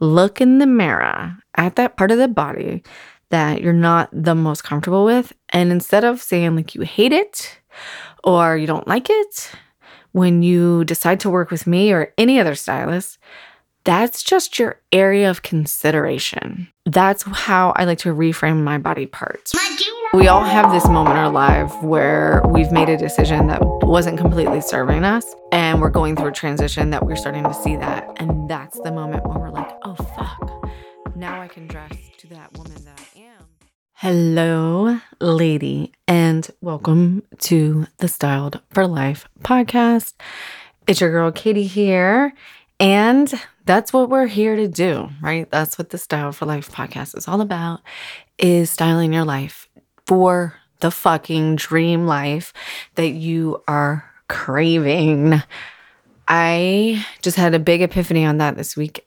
look in the mirror at that part of the body that you're not the most comfortable with. And instead of saying like you hate it or you don't like it, when you decide to work with me or any other stylist, that's just your area of consideration. That's how I like to reframe my body parts. We all have this moment in our life where we've made a decision that wasn't completely serving us, and we're going through a transition that we're starting to see that. And that's the moment when we're like, oh, fuck, now I can dress to that woman that I am. Hello, lady, and welcome to the Styled for Life podcast. It's your girl, Katie, here. And that's what we're here to do, right? That's what the Styled for Life podcast is all about is styling your life for the fucking dream life that you are craving. I just had a big epiphany on that this week.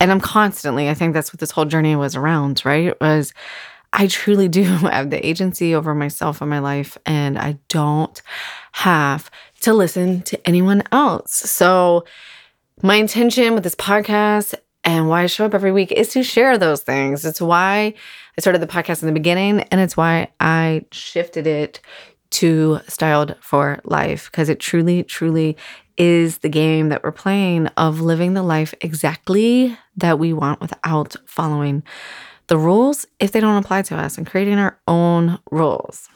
And I'm constantly, I think that's what this whole journey was around, right? It was I truly do have the agency over myself and my life, and I don't have to listen to anyone else. So, my intention with this podcast and why I show up every week is to share those things. It's why I started the podcast in the beginning, and it's why I shifted it to Styled for Life because it truly, truly is the game that we're playing of living the life exactly that we want without following the rules if they don't apply to us and creating our own rules.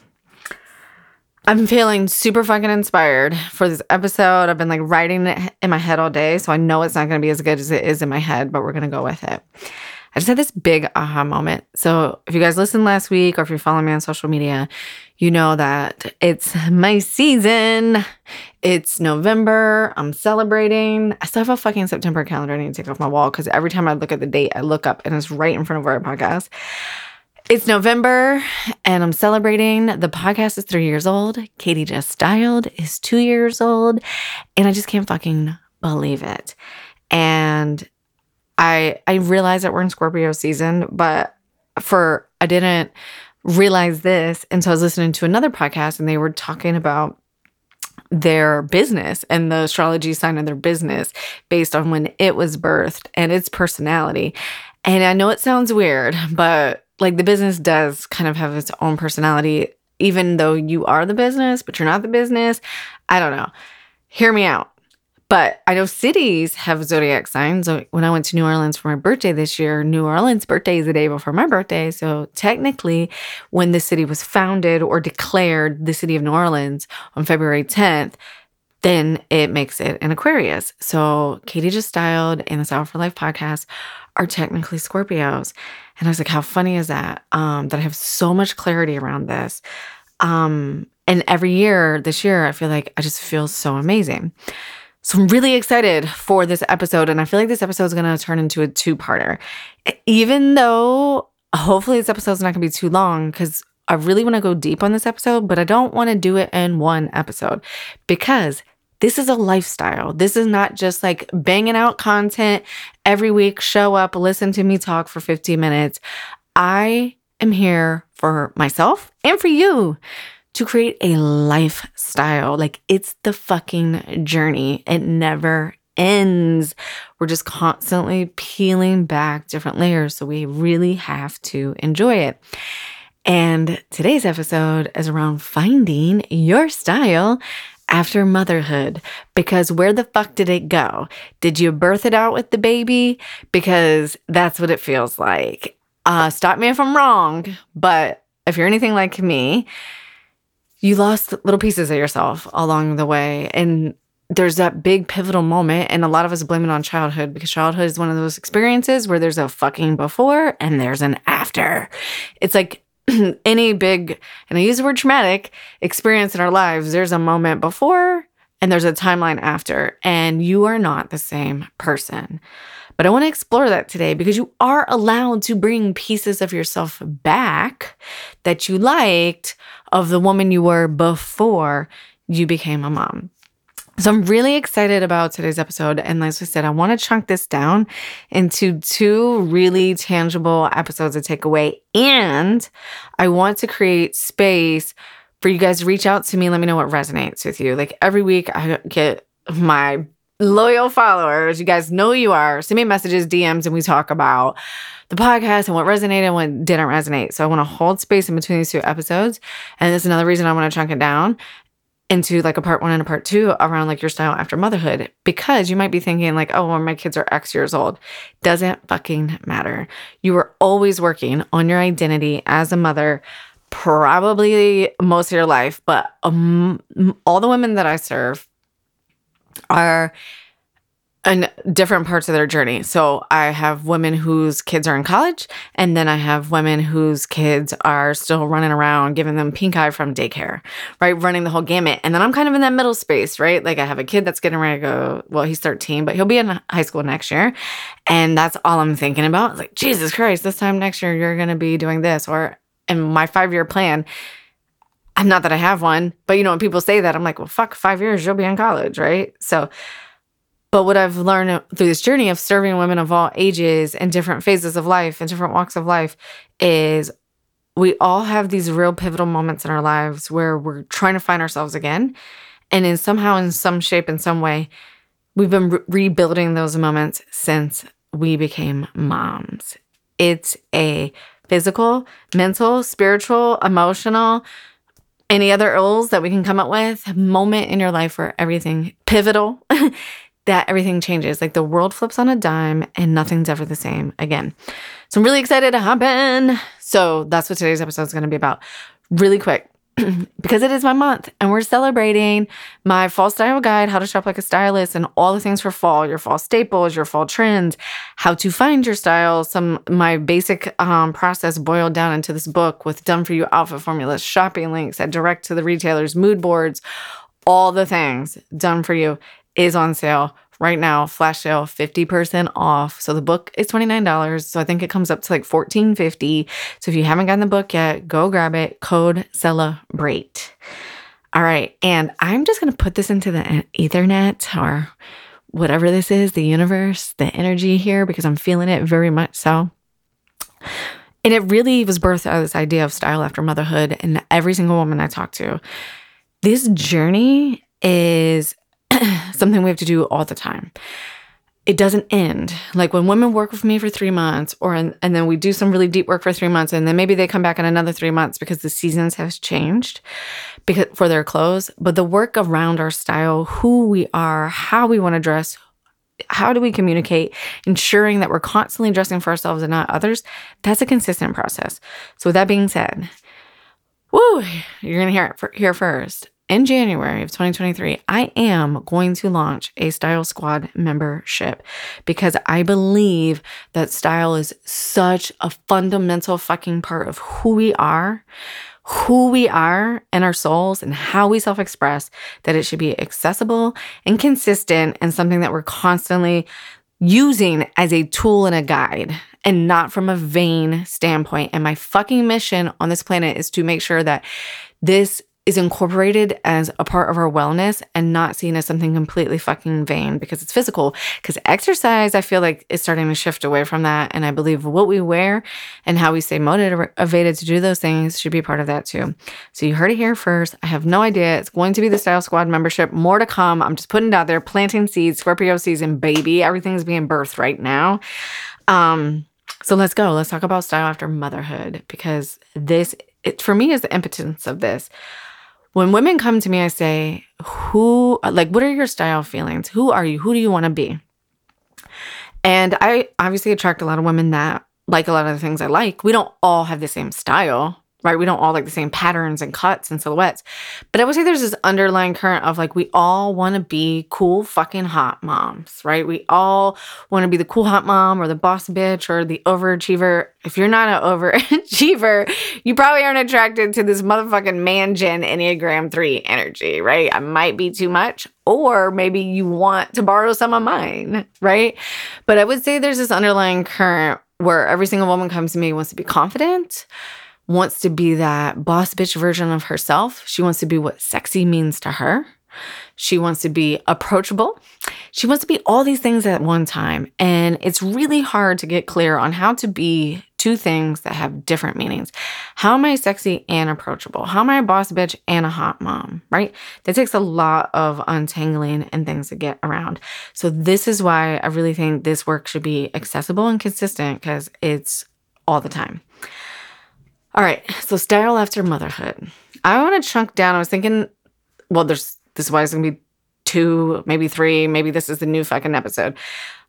I'm feeling super fucking inspired for this episode. I've been like writing it in my head all day, so I know it's not going to be as good as it is in my head, but we're going to go with it. I just had this big aha moment. So, if you guys listened last week or if you follow me on social media, you know that it's my season. It's November. I'm celebrating. I still have a fucking September calendar I need to take off my wall because every time I look at the date, I look up and it's right in front of our podcast. It's November and I'm celebrating. The podcast is three years old. Katie Just Styled is two years old. And I just can't fucking believe it. And I I realize that we're in Scorpio season, but for I didn't realize this And so I was listening to another podcast and they were talking about their business and the astrology sign of their business based on when it was birthed and its personality. And I know it sounds weird, but like the business does kind of have its own personality, even though you are the business, but you're not the business. I don't know. Hear me out. But I know cities have zodiac signs. When I went to New Orleans for my birthday this year, New Orleans' birthday is the day before my birthday. So technically, when the city was founded or declared the city of New Orleans on February 10th, then it makes it an Aquarius. So Katie Just Styled and the Styled for Life podcast are technically Scorpios. And I was like, how funny is that? Um, that I have so much clarity around this. Um, and every year, this year, I feel like I just feel so amazing. So I'm really excited for this episode. And I feel like this episode is going to turn into a two parter. Even though hopefully this episode is not going to be too long because I really want to go deep on this episode, but I don't want to do it in one episode because this is a lifestyle. This is not just like banging out content every week, show up, listen to me talk for 15 minutes. I am here for myself and for you to create a lifestyle. Like it's the fucking journey. It never ends. We're just constantly peeling back different layers. So we really have to enjoy it. And today's episode is around finding your style after motherhood because where the fuck did it go? Did you birth it out with the baby? Because that's what it feels like. Uh, stop me if I'm wrong, but if you're anything like me, you lost little pieces of yourself along the way. And there's that big pivotal moment, and a lot of us blame it on childhood because childhood is one of those experiences where there's a fucking before and there's an after. It's like any big, and I use the word traumatic experience in our lives, there's a moment before and there's a timeline after, and you are not the same person. But I want to explore that today because you are allowed to bring pieces of yourself back that you liked of the woman you were before you became a mom. So I'm really excited about today's episode. And as I said, I want to chunk this down into two really tangible episodes to take away. And I want to create space for you guys to reach out to me. Let me know what resonates with you. Like every week, I get my loyal followers, you guys know you are. Send me messages, DMs, and we talk about the podcast and what resonated and what didn't resonate. So I want to hold space in between these two episodes. And that's another reason I want to chunk it down into like a part one and a part two around like your style after motherhood because you might be thinking like oh well my kids are x years old. Doesn't fucking matter. You are always working on your identity as a mother probably most of your life but um, all the women that i serve are in different parts of their journey. So I have women whose kids are in college, and then I have women whose kids are still running around giving them pink eye from daycare, right? Running the whole gamut. And then I'm kind of in that middle space, right? Like I have a kid that's getting ready to go, well, he's 13, but he'll be in high school next year. And that's all I'm thinking about. Like, Jesus Christ, this time next year, you're going to be doing this. Or in my five year plan, I'm not that I have one, but you know, when people say that, I'm like, well, fuck, five years, you'll be in college, right? So, but what I've learned through this journey of serving women of all ages and different phases of life and different walks of life is we all have these real pivotal moments in our lives where we're trying to find ourselves again. And in somehow, in some shape, in some way, we've been re- rebuilding those moments since we became moms. It's a physical, mental, spiritual, emotional, any other ills that we can come up with, moment in your life where everything pivotal that everything changes. Like the world flips on a dime and nothing's ever the same again. So I'm really excited to hop in. So that's what today's episode is going to be about. Really quick. because it is my month and we're celebrating my fall style guide, how to shop like a stylist, and all the things for fall, your fall staples, your fall trends, how to find your style. Some my basic um, process boiled down into this book with done for you outfit formulas, shopping links that direct to the retailers, mood boards, all the things done for you is on sale right now, flash sale, 50% off. So the book is $29. So I think it comes up to like $14.50. So if you haven't gotten the book yet, go grab it. Code celebrate. All right. And I'm just going to put this into the ethernet or whatever this is, the universe, the energy here, because I'm feeling it very much so. And it really was birthed out of this idea of style after motherhood. And every single woman I talk to, this journey is something we have to do all the time. It doesn't end. Like when women work with me for three months, or and then we do some really deep work for three months, and then maybe they come back in another three months because the seasons have changed, because for their clothes. But the work around our style, who we are, how we want to dress, how do we communicate, ensuring that we're constantly dressing for ourselves and not others, that's a consistent process. So with that being said, woo, you're gonna hear it for, here first in January of 2023, I am going to launch a Style Squad membership because I believe that style is such a fundamental fucking part of who we are, who we are in our souls, and how we self express that it should be accessible and consistent and something that we're constantly using as a tool and a guide and not from a vain standpoint. And my fucking mission on this planet is to make sure that this is incorporated as a part of our wellness and not seen as something completely fucking vain because it's physical. Because exercise, I feel like is starting to shift away from that. And I believe what we wear and how we stay motivated to do those things should be part of that too. So you heard it here first. I have no idea. It's going to be the Style Squad membership. More to come. I'm just putting it out there, planting seeds, Scorpio season, baby. Everything's being birthed right now. Um, so let's go. Let's talk about style after motherhood because this, it, for me, is the impotence of this when women come to me, I say, Who, like, what are your style feelings? Who are you? Who do you want to be? And I obviously attract a lot of women that like a lot of the things I like. We don't all have the same style, right? We don't all like the same patterns and cuts and silhouettes. But I would say there's this underlying current of like, we all want to be cool fucking hot moms, right? We all want to be the cool hot mom or the boss bitch or the overachiever. If you're not an overachiever, you probably aren't attracted to this motherfucking man gen Enneagram 3 energy, right? I might be too much. Or maybe you want to borrow some of mine, right? But I would say there's this underlying current where every single woman comes to me wants to be confident wants to be that boss bitch version of herself. She wants to be what sexy means to her. She wants to be approachable. She wants to be all these things at one time. And it's really hard to get clear on how to be two things that have different meanings. How am I sexy and approachable? How am I a boss bitch and a hot mom, right? That takes a lot of untangling and things to get around. So, this is why I really think this work should be accessible and consistent because it's all the time. All right, so style after motherhood. I want to chunk down. I was thinking, well, there's this is why it's gonna be two, maybe three, maybe this is the new fucking episode,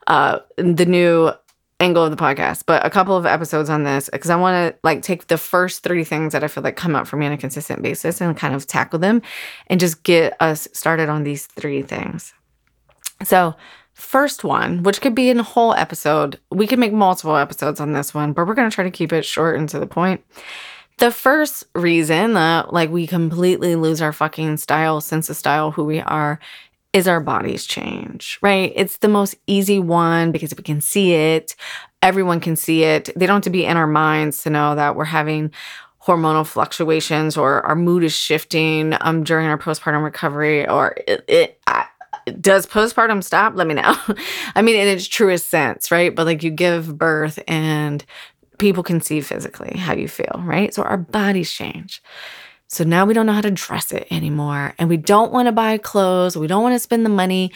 uh, the new angle of the podcast, but a couple of episodes on this because I want to like take the first three things that I feel like come up for me on a consistent basis and kind of tackle them and just get us started on these three things. So, first one, which could be a whole episode, we could make multiple episodes on this one, but we're going to try to keep it short and to the point. The first reason that like we completely lose our fucking style, sense of style, who we are, is our bodies change, right? It's the most easy one because we can see it. Everyone can see it. They don't have to be in our minds to know that we're having hormonal fluctuations or our mood is shifting um, during our postpartum recovery or it, it I, does postpartum stop? Let me know. I mean, in its truest sense, right? But like you give birth and people can see physically how you feel, right? So our bodies change. So now we don't know how to dress it anymore. And we don't want to buy clothes. We don't want to spend the money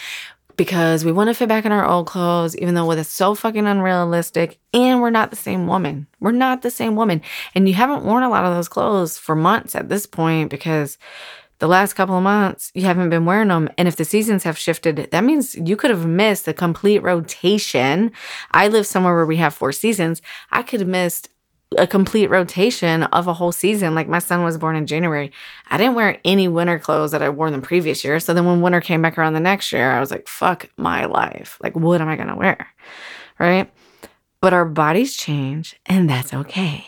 because we want to fit back in our old clothes, even though it's so fucking unrealistic. And we're not the same woman. We're not the same woman. And you haven't worn a lot of those clothes for months at this point because the last couple of months you haven't been wearing them. And if the seasons have shifted, that means you could have missed a complete rotation. I live somewhere where we have four seasons. I could have missed a complete rotation of a whole season. Like my son was born in January. I didn't wear any winter clothes that I wore the previous year. So then when winter came back around the next year, I was like, fuck my life. Like, what am I going to wear? Right. But our bodies change, and that's okay.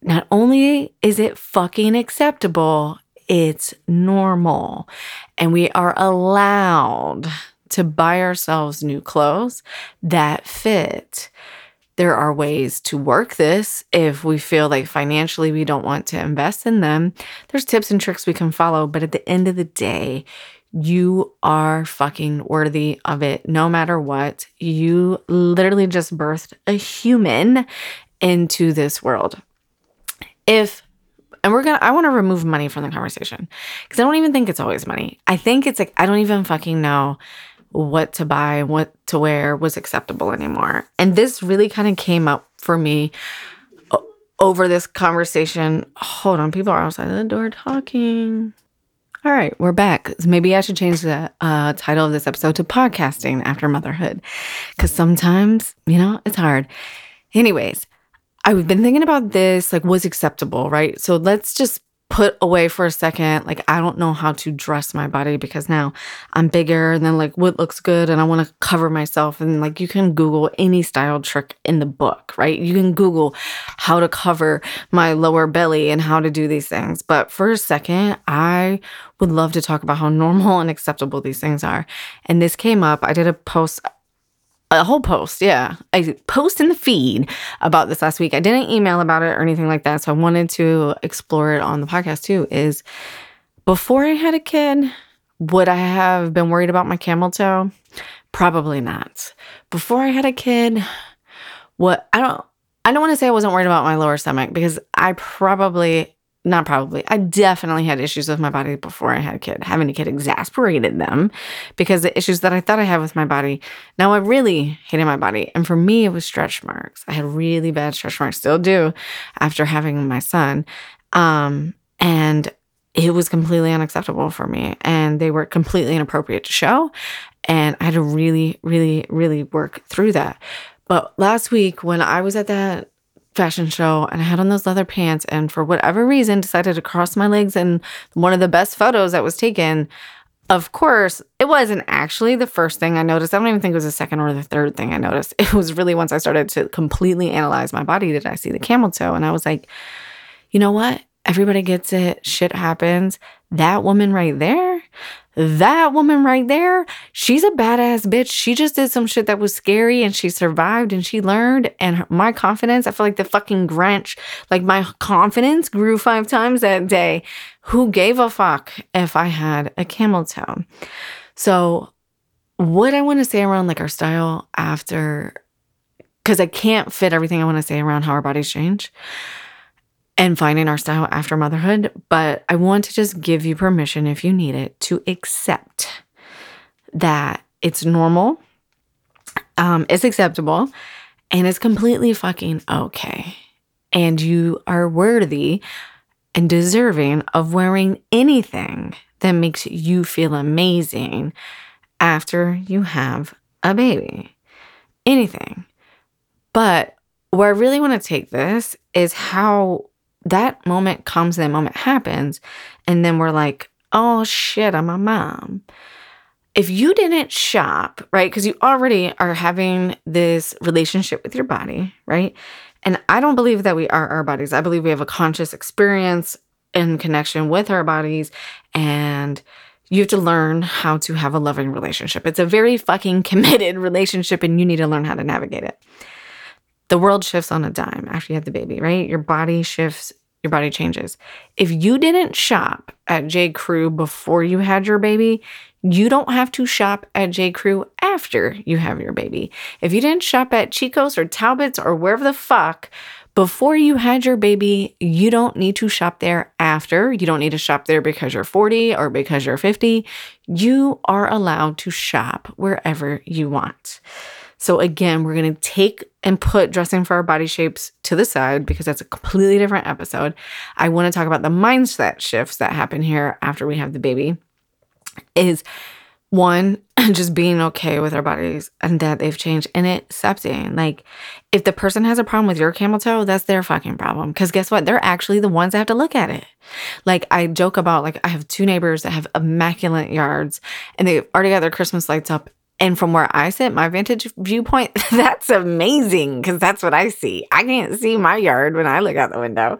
Not only is it fucking acceptable, it's normal. And we are allowed to buy ourselves new clothes that fit. There are ways to work this if we feel like financially we don't want to invest in them. There's tips and tricks we can follow, but at the end of the day, you are fucking worthy of it no matter what. You literally just birthed a human into this world. If and we're gonna i want to remove money from the conversation. Because i don't even think it's always money. I think it's like i don't even fucking know what to buy what to wear was acceptable anymore. And this really kind of came up for me over this conversation. Hold on people are outside the door talking. All right, we're back. Maybe I should change the uh, title of this episode to Podcasting After Motherhood. Because sometimes, you know, it's hard. Anyways, I've been thinking about this, like, what's acceptable, right? So let's just put away for a second. Like, I don't know how to dress my body because now I'm bigger and then, like, what looks good and I want to cover myself. And, like, you can Google any style trick in the book, right? You can Google how to cover my lower belly and how to do these things. But for a second, I would love to talk about how normal and acceptable these things are. And this came up. I did a post a whole post, yeah. I post in the feed about this last week. I didn't email about it or anything like that. So I wanted to explore it on the podcast too. Is before I had a kid, would I have been worried about my camel toe? Probably not. Before I had a kid, what I don't I don't want to say I wasn't worried about my lower stomach because I probably not probably. I definitely had issues with my body before I had a kid. Having a kid exasperated them because the issues that I thought I had with my body, now I really hated my body. And for me, it was stretch marks. I had really bad stretch marks, still do after having my son. Um, and it was completely unacceptable for me. And they were completely inappropriate to show. And I had to really, really, really work through that. But last week, when I was at that fashion show and I had on those leather pants and for whatever reason decided to cross my legs and one of the best photos that was taken. Of course it wasn't actually the first thing I noticed. I don't even think it was the second or the third thing I noticed. It was really once I started to completely analyze my body did I see the camel toe and I was like you know what? Everybody gets it. Shit happens that woman right there that woman right there, she's a badass bitch. She just did some shit that was scary and she survived and she learned. And my confidence, I feel like the fucking Grinch, like my confidence grew five times that day. Who gave a fuck if I had a camel toe? So, what I want to say around like our style after because I can't fit everything I want to say around how our bodies change and finding our style after motherhood. But I want to just give you permission, if you need it, to accept that it's normal, um, it's acceptable, and it's completely fucking okay. And you are worthy and deserving of wearing anything that makes you feel amazing after you have a baby. Anything. But where I really want to take this is how that moment comes, that moment happens, and then we're like, oh shit, I'm a mom. If you didn't shop, right? Because you already are having this relationship with your body, right? And I don't believe that we are our bodies. I believe we have a conscious experience in connection with our bodies. And you have to learn how to have a loving relationship. It's a very fucking committed relationship, and you need to learn how to navigate it. The world shifts on a dime after you have the baby, right? Your body shifts, your body changes. If you didn't shop at J. Crew before you had your baby, you don't have to shop at J. Crew after you have your baby. If you didn't shop at Chico's or Talbots or wherever the fuck before you had your baby, you don't need to shop there after. You don't need to shop there because you're 40 or because you're 50. You are allowed to shop wherever you want. So, again, we're going to take and put dressing for our body shapes to the side because that's a completely different episode. I want to talk about the mindset shifts that happen here after we have the baby. Is one, just being okay with our bodies and that they've changed and accepting. Eh? Like, if the person has a problem with your camel toe, that's their fucking problem. Because guess what? They're actually the ones that have to look at it. Like, I joke about, like, I have two neighbors that have immaculate yards and they've already got their Christmas lights up and from where I sit, my vantage viewpoint, that's amazing because that's what I see. I can't see my yard when I look out the window.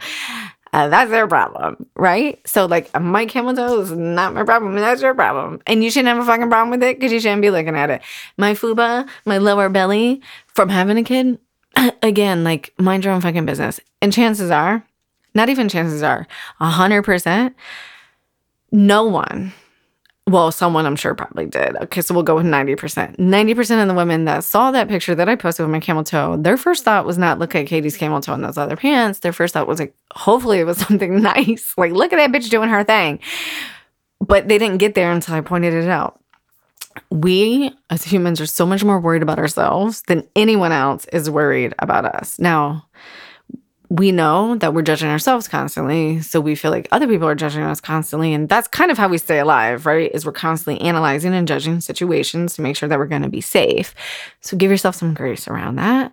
Uh, that's their problem, right? So, like, my camel is not my problem. That's your problem. And you shouldn't have a fucking problem with it because you shouldn't be looking at it. My FUPA, my lower belly from having a kid, again, like, mind your own fucking business. And chances are, not even chances are, 100%, no one well, someone I'm sure probably did. Okay, so we'll go with 90%. 90% of the women that saw that picture that I posted with my camel toe, their first thought was not look at Katie's camel toe in those other pants. Their first thought was like, hopefully it was something nice. Like, look at that bitch doing her thing. But they didn't get there until I pointed it out. We as humans are so much more worried about ourselves than anyone else is worried about us. Now, we know that we're judging ourselves constantly. So we feel like other people are judging us constantly. And that's kind of how we stay alive, right? Is we're constantly analyzing and judging situations to make sure that we're going to be safe. So give yourself some grace around that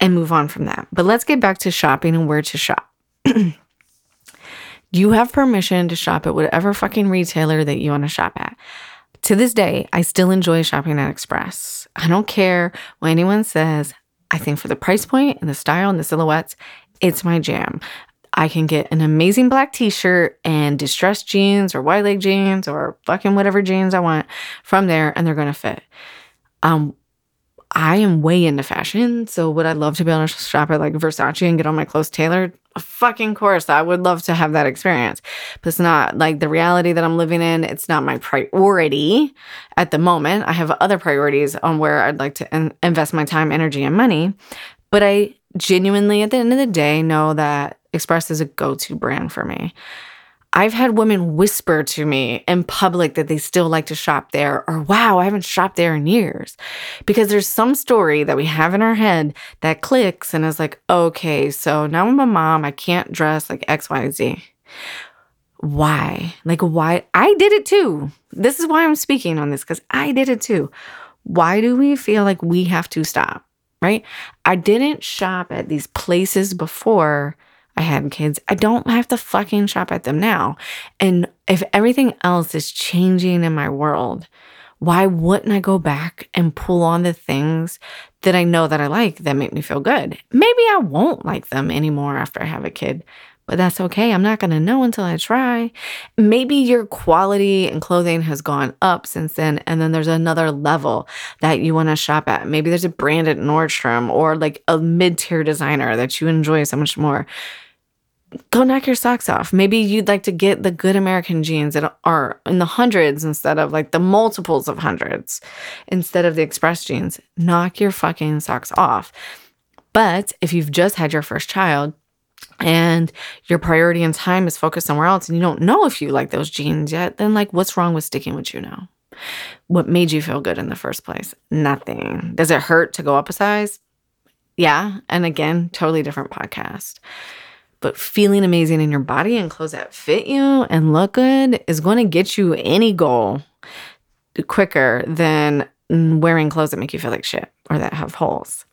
and move on from that. But let's get back to shopping and where to shop. you have permission to shop at whatever fucking retailer that you want to shop at. To this day, I still enjoy shopping at Express. I don't care what anyone says. I think for the price point and the style and the silhouettes, it's my jam. I can get an amazing black t shirt and distressed jeans or wide leg jeans or fucking whatever jeans I want from there, and they're gonna fit. Um, I am way into fashion. So would I love to be able to shop at like Versace and get all my clothes tailored? A fucking course. I would love to have that experience. But it's not like the reality that I'm living in. It's not my priority at the moment. I have other priorities on where I'd like to in- invest my time, energy, and money. But I genuinely, at the end of the day, know that Express is a go to brand for me. I've had women whisper to me in public that they still like to shop there, or wow, I haven't shopped there in years. Because there's some story that we have in our head that clicks and is like, okay, so now I'm a mom, I can't dress like XYZ. Why? Like, why? I did it too. This is why I'm speaking on this, because I did it too. Why do we feel like we have to stop? Right? I didn't shop at these places before I had kids, I don't have to fucking shop at them now. And if everything else is changing in my world, why wouldn't I go back and pull on the things that I know that I like that make me feel good? Maybe I won't like them anymore after I have a kid, but that's okay. I'm not going to know until I try. Maybe your quality in clothing has gone up since then, and then there's another level that you want to shop at. Maybe there's a brand at Nordstrom or like a mid tier designer that you enjoy so much more go knock your socks off. Maybe you'd like to get the Good American jeans that are in the hundreds instead of like the multiples of hundreds instead of the Express jeans. Knock your fucking socks off. But if you've just had your first child, and your priority and time is focused somewhere else and you don't know if you like those jeans yet, then like what's wrong with sticking with you now? What made you feel good in the first place? Nothing. Does it hurt to go up a size? Yeah. And again, totally different podcast. But feeling amazing in your body and clothes that fit you and look good is going to get you any goal quicker than wearing clothes that make you feel like shit or that have holes.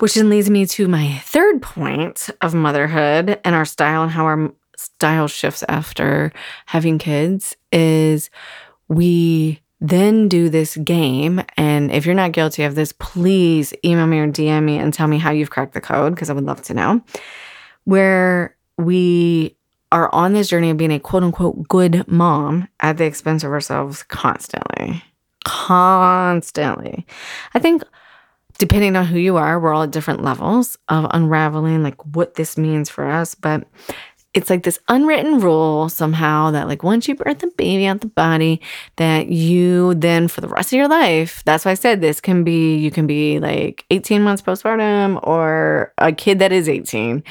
Which then leads me to my third point of motherhood and our style and how our style shifts after having kids is we then do this game. And if you're not guilty of this, please email me or DM me and tell me how you've cracked the code because I would love to know. Where we are on this journey of being a quote unquote good mom at the expense of ourselves constantly. Constantly. I think depending on who you are, we're all at different levels of unraveling like what this means for us. But it's like this unwritten rule somehow that like once you birth a baby out the body that you then for the rest of your life that's why i said this can be you can be like 18 months postpartum or a kid that is 18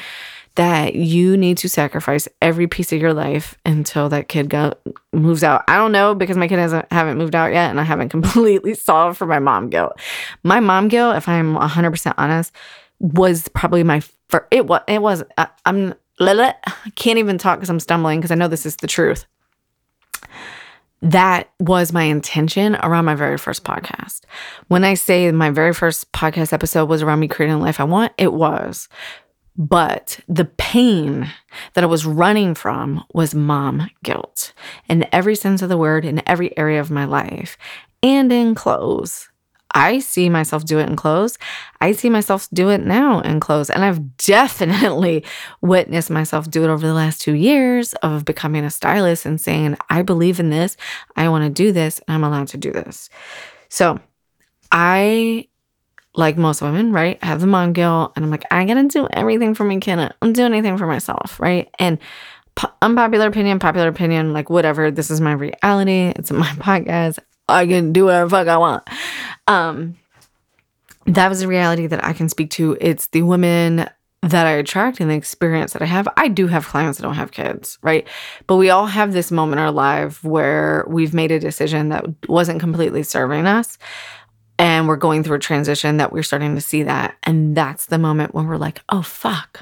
that you need to sacrifice every piece of your life until that kid go, moves out. I don't know because my kid hasn't haven't moved out yet, and I haven't completely solved for my mom guilt. My mom guilt, if I'm 100 percent honest, was probably my first. It was. It was. I, I'm. I can't even talk because I'm stumbling because I know this is the truth. That was my intention around my very first podcast. When I say my very first podcast episode was around me creating the life I want, it was but the pain that I was running from was mom guilt in every sense of the word, in every area of my life, and in clothes. I see myself do it in clothes. I see myself do it now in clothes. And I've definitely witnessed myself do it over the last two years of becoming a stylist and saying, I believe in this. I want to do this. And I'm allowed to do this. So I like most women, right? I have the mom guilt, and I'm like, I gotta do everything for my kid. I'm doing anything for myself, right? And unpopular opinion, popular opinion, like whatever. This is my reality. It's my podcast. I can do whatever fuck I want. Um, that was a reality that I can speak to. It's the women that I attract and the experience that I have. I do have clients that don't have kids, right? But we all have this moment in our life where we've made a decision that wasn't completely serving us and we're going through a transition that we're starting to see that. And that's the moment when we're like, oh, fuck.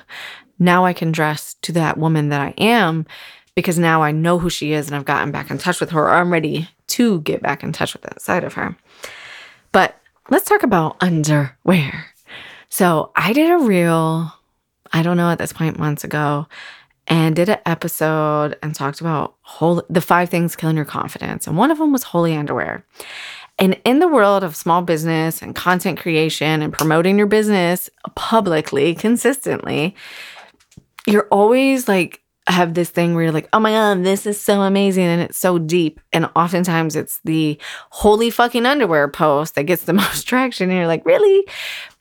Now I can dress to that woman that I am because now I know who she is and I've gotten back in touch with her. Or I'm ready to get back in touch with that side of her. But let's talk about underwear. So I did a reel, I don't know at this point, months ago, and did an episode and talked about whole, the five things killing your confidence. And one of them was holy underwear. And in the world of small business and content creation and promoting your business publicly, consistently, you're always like, have this thing where you're like, oh my God, this is so amazing and it's so deep. And oftentimes it's the holy fucking underwear post that gets the most traction. And you're like, really?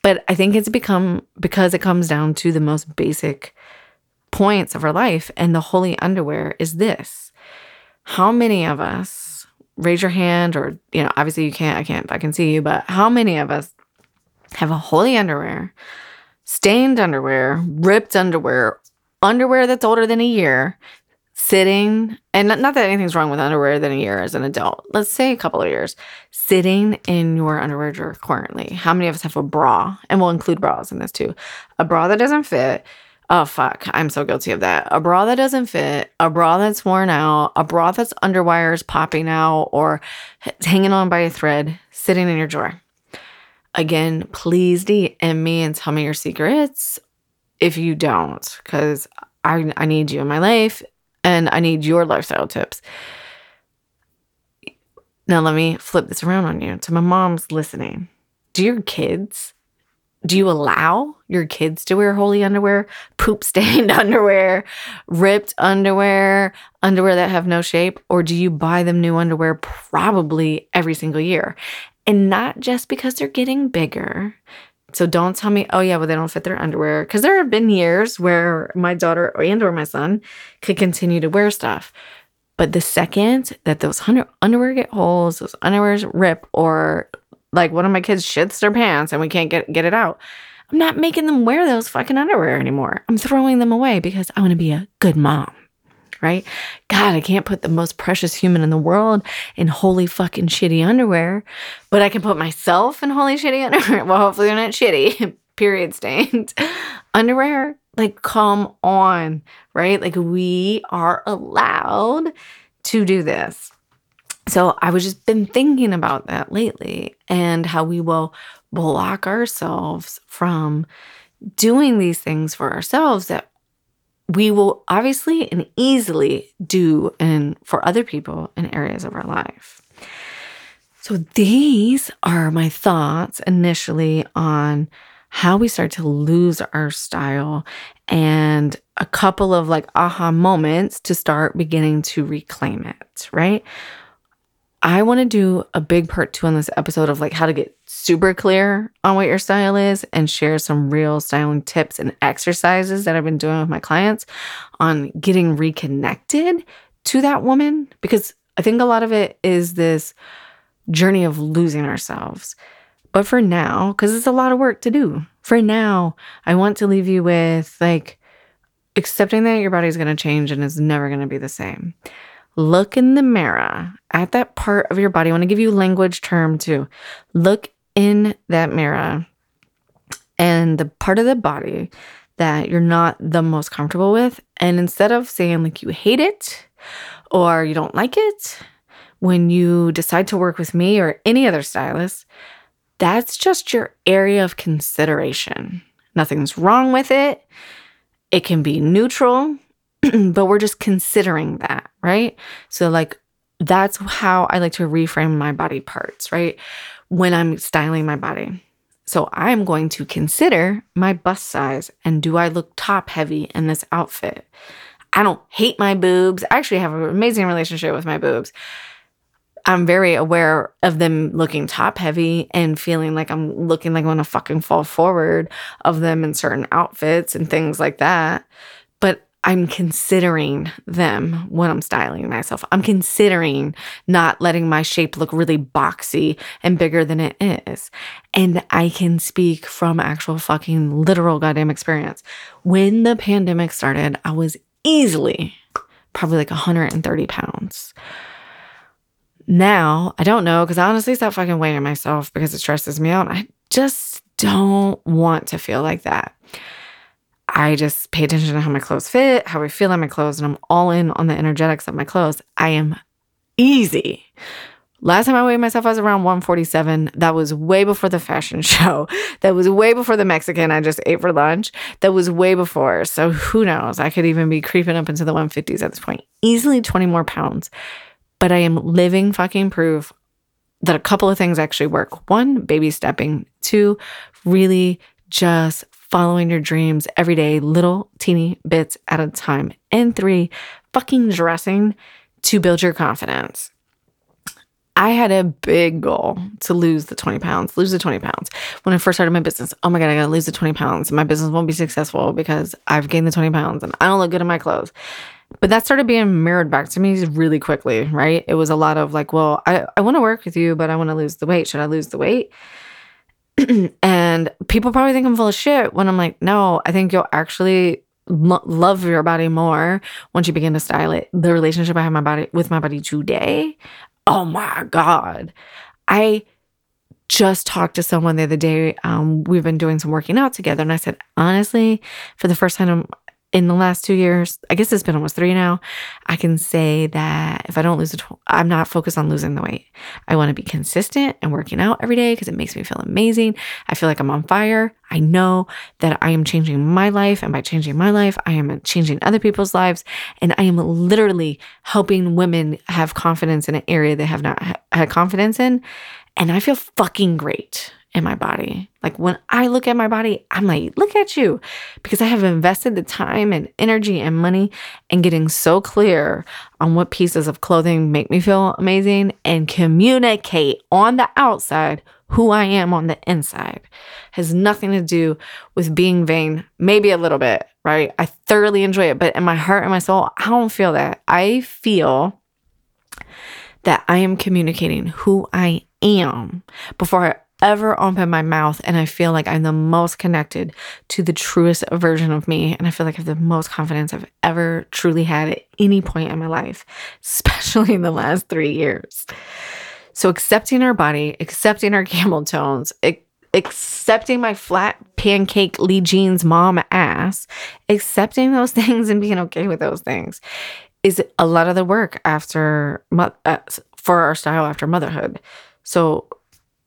But I think it's become because it comes down to the most basic points of our life. And the holy underwear is this How many of us raise your hand or you know obviously you can't i can't i can see you but how many of us have a holy underwear stained underwear ripped underwear underwear that's older than a year sitting and not, that anything's wrong with underwear than a year as an adult let's say a couple of years sitting in your underwear drawer currently? How many of us have a bra? And we'll include bras in this too. A bra that doesn't fit Oh, fuck. I'm so guilty of that. A bra that doesn't fit, a bra that's worn out, a bra that's underwires popping out or hanging on by a thread sitting in your drawer. Again, please DM me and tell me your secrets if you don't, because I, I need you in my life and I need your lifestyle tips. Now, let me flip this around on you to my mom's listening. Do your kids do you allow your kids to wear holy underwear, poop stained underwear, ripped underwear, underwear that have no shape? Or do you buy them new underwear probably every single year? And not just because they're getting bigger. So don't tell me, oh yeah, well they don't fit their underwear, because there have been years where my daughter and or my son could continue to wear stuff. But the second that those underwear get holes, those underwears rip, or like one of my kids shits their pants and we can't get get it out, I'm not making them wear those fucking underwear anymore. I'm throwing them away because I want to be a good mom right? God, I can't put the most precious human in the world in holy fucking shitty underwear, but I can put myself in holy shitty underwear. Well, hopefully they're not shitty, period stained. underwear, like, come on, right? Like, we are allowed to do this. So I was just been thinking about that lately and how we will block ourselves from doing these things for ourselves that we will obviously and easily do and for other people in areas of our life. So these are my thoughts initially on how we start to lose our style and a couple of like aha moments to start beginning to reclaim it, right? I want to do a big part two on this episode of like how to get super clear on what your style is and share some real styling tips and exercises that I've been doing with my clients on getting reconnected to that woman because I think a lot of it is this journey of losing ourselves. But for now, because it's a lot of work to do, for now, I want to leave you with like accepting that your body's going to change and is never going to be the same look in the mirror at that part of your body. I want to give you language term too. Look in that mirror and the part of the body that you're not the most comfortable with. And instead of saying like you hate it or you don't like it, when you decide to work with me or any other stylist, that's just your area of consideration. Nothing's wrong with it. It can be neutral. but we're just considering that, right? So, like, that's how I like to reframe my body parts, right? When I'm styling my body. So, I'm going to consider my bust size and do I look top heavy in this outfit? I don't hate my boobs. I actually have an amazing relationship with my boobs. I'm very aware of them looking top heavy and feeling like I'm looking like I want to fucking fall forward of them in certain outfits and things like that. I'm considering them when I'm styling myself. I'm considering not letting my shape look really boxy and bigger than it is. And I can speak from actual fucking literal goddamn experience. When the pandemic started, I was easily probably like 130 pounds. Now, I don't know because I honestly stopped fucking weighing myself because it stresses me out. I just don't want to feel like that. I just pay attention to how my clothes fit, how I feel in my clothes, and I'm all in on the energetics of my clothes. I am easy. Last time I weighed myself, I was around 147. That was way before the fashion show. That was way before the Mexican I just ate for lunch. That was way before. So who knows? I could even be creeping up into the 150s at this point. Easily 20 more pounds. But I am living fucking proof that a couple of things actually work. One, baby stepping. Two, really just following your dreams every day, little teeny bits at a time. And three, fucking dressing to build your confidence. I had a big goal to lose the 20 pounds, lose the 20 pounds. When I first started my business, oh my God, I gotta lose the 20 pounds. My business won't be successful because I've gained the 20 pounds and I don't look good in my clothes. But that started being mirrored back to me really quickly, right? It was a lot of like, well, I, I wanna work with you, but I wanna lose the weight. Should I lose the weight? and people probably think I'm full of shit when I'm like, no, I think you'll actually lo- love your body more once you begin to style it. The relationship I have my body with my body today, oh my god, I just talked to someone the other day. Um, we've been doing some working out together, and I said, honestly, for the first time in the last two years, I guess it's been almost three now, I can say that if I don't lose the, tw- I'm not focused on losing the weight. I want to be consistent and working out every day because it makes me feel amazing. I feel like I'm on fire. I know that I am changing my life. And by changing my life, I am changing other people's lives. And I am literally helping women have confidence in an area they have not had confidence in. And I feel fucking great in my body. Like when I look at my body, I'm like, look at you. Because I have invested the time and energy and money in getting so clear on what pieces of clothing make me feel amazing and communicate on the outside who I am on the inside. Has nothing to do with being vain, maybe a little bit, right? I thoroughly enjoy it, but in my heart and my soul, I don't feel that. I feel that I am communicating who I am before I ever open my mouth and I feel like I'm the most connected to the truest version of me. And I feel like I have the most confidence I've ever truly had at any point in my life, especially in the last three years. So accepting our body, accepting our camel toes, accepting my flat pancake Lee Jeans mom ass, accepting those things and being okay with those things is a lot of the work after uh, for our style after motherhood. So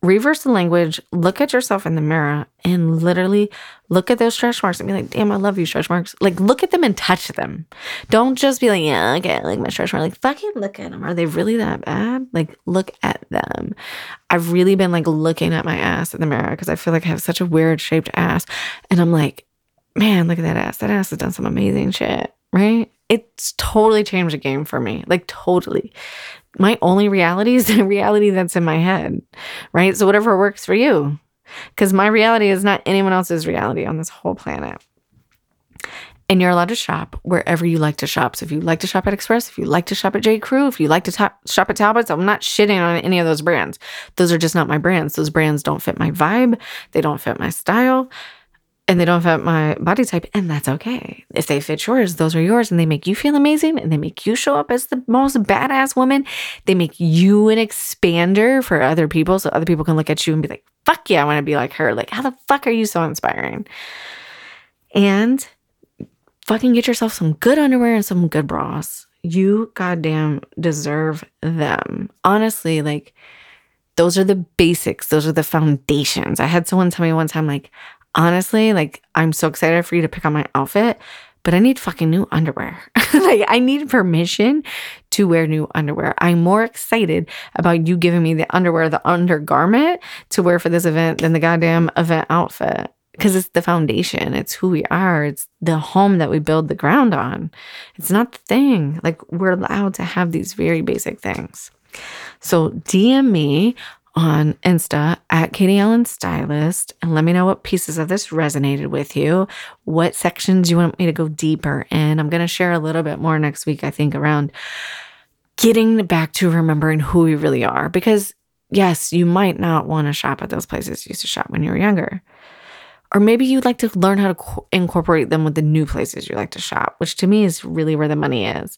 reverse the language, look at yourself in the mirror and literally look at those stretch marks and be like, damn, I love you, stretch marks. Like, look at them and touch them. Don't just be like, yeah, okay, I like my stretch mark. Like, fucking look at them. Are they really that bad? Like, look at them. I've really been like looking at my ass in the mirror because I feel like I have such a weird shaped ass. And I'm like, man, look at that ass. That ass has done some amazing shit, right? It's totally changed the game for me. Like, totally my only reality is the reality that's in my head, right? So whatever works for you, because my reality is not anyone else's reality on this whole planet. And you're allowed to shop wherever you like to shop. So if you like to shop at Express, if you like to shop at J. Crew, if you like to ta- shop at Talbots, I'm not shitting on any of those brands. Those are just not my brands. Those brands don't fit my vibe. They don't fit my style and they don't fit my body type, and that's okay. If they fit yours, those are yours, and they make you feel amazing, and they make you show up as the most badass woman. They make you an expander for other people, so other people can look at you and be like, "Fuck yeah, I want to be like her." Like, how the fuck are you so inspiring? And fucking get yourself some good underwear and some good bras. You goddamn deserve them. Honestly, like. Those are the basics. Those are the foundations. I had someone tell me one time, like, honestly, like I'm so excited for you to pick out my outfit, but I need fucking new underwear. like I need permission to wear new underwear. I'm more excited about you giving me the underwear, the undergarment to wear for this event than the goddamn event outfit. Because it's the foundation, it's who we are, it's the home that we build the ground on. It's not the thing. Like, we're allowed to have these very basic things. So, DM me on Insta at Katie Allen Stylist and let me know what pieces of this resonated with you, what sections you want me to go deeper in. I'm going to share a little bit more next week, I think, around getting back to remembering who we really are. Because, yes, you might not want to shop at those places you used to shop when you were younger. Or maybe you'd like to learn how to incorporate them with the new places you like to shop, which to me is really where the money is.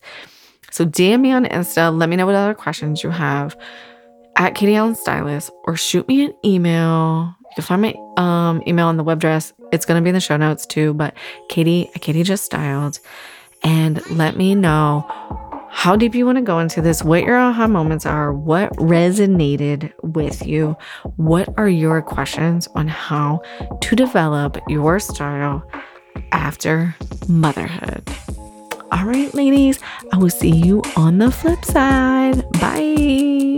So DM me on Insta. Let me know what other questions you have at Katie Allen Stylist or shoot me an email. You can find my um, email on the web dress. It's going to be in the show notes too, but Katie, Katie just styled. And let me know how deep you want to go into this, what your aha moments are, what resonated with you, what are your questions on how to develop your style after motherhood. All right, ladies, I will see you on the flip side. Bye.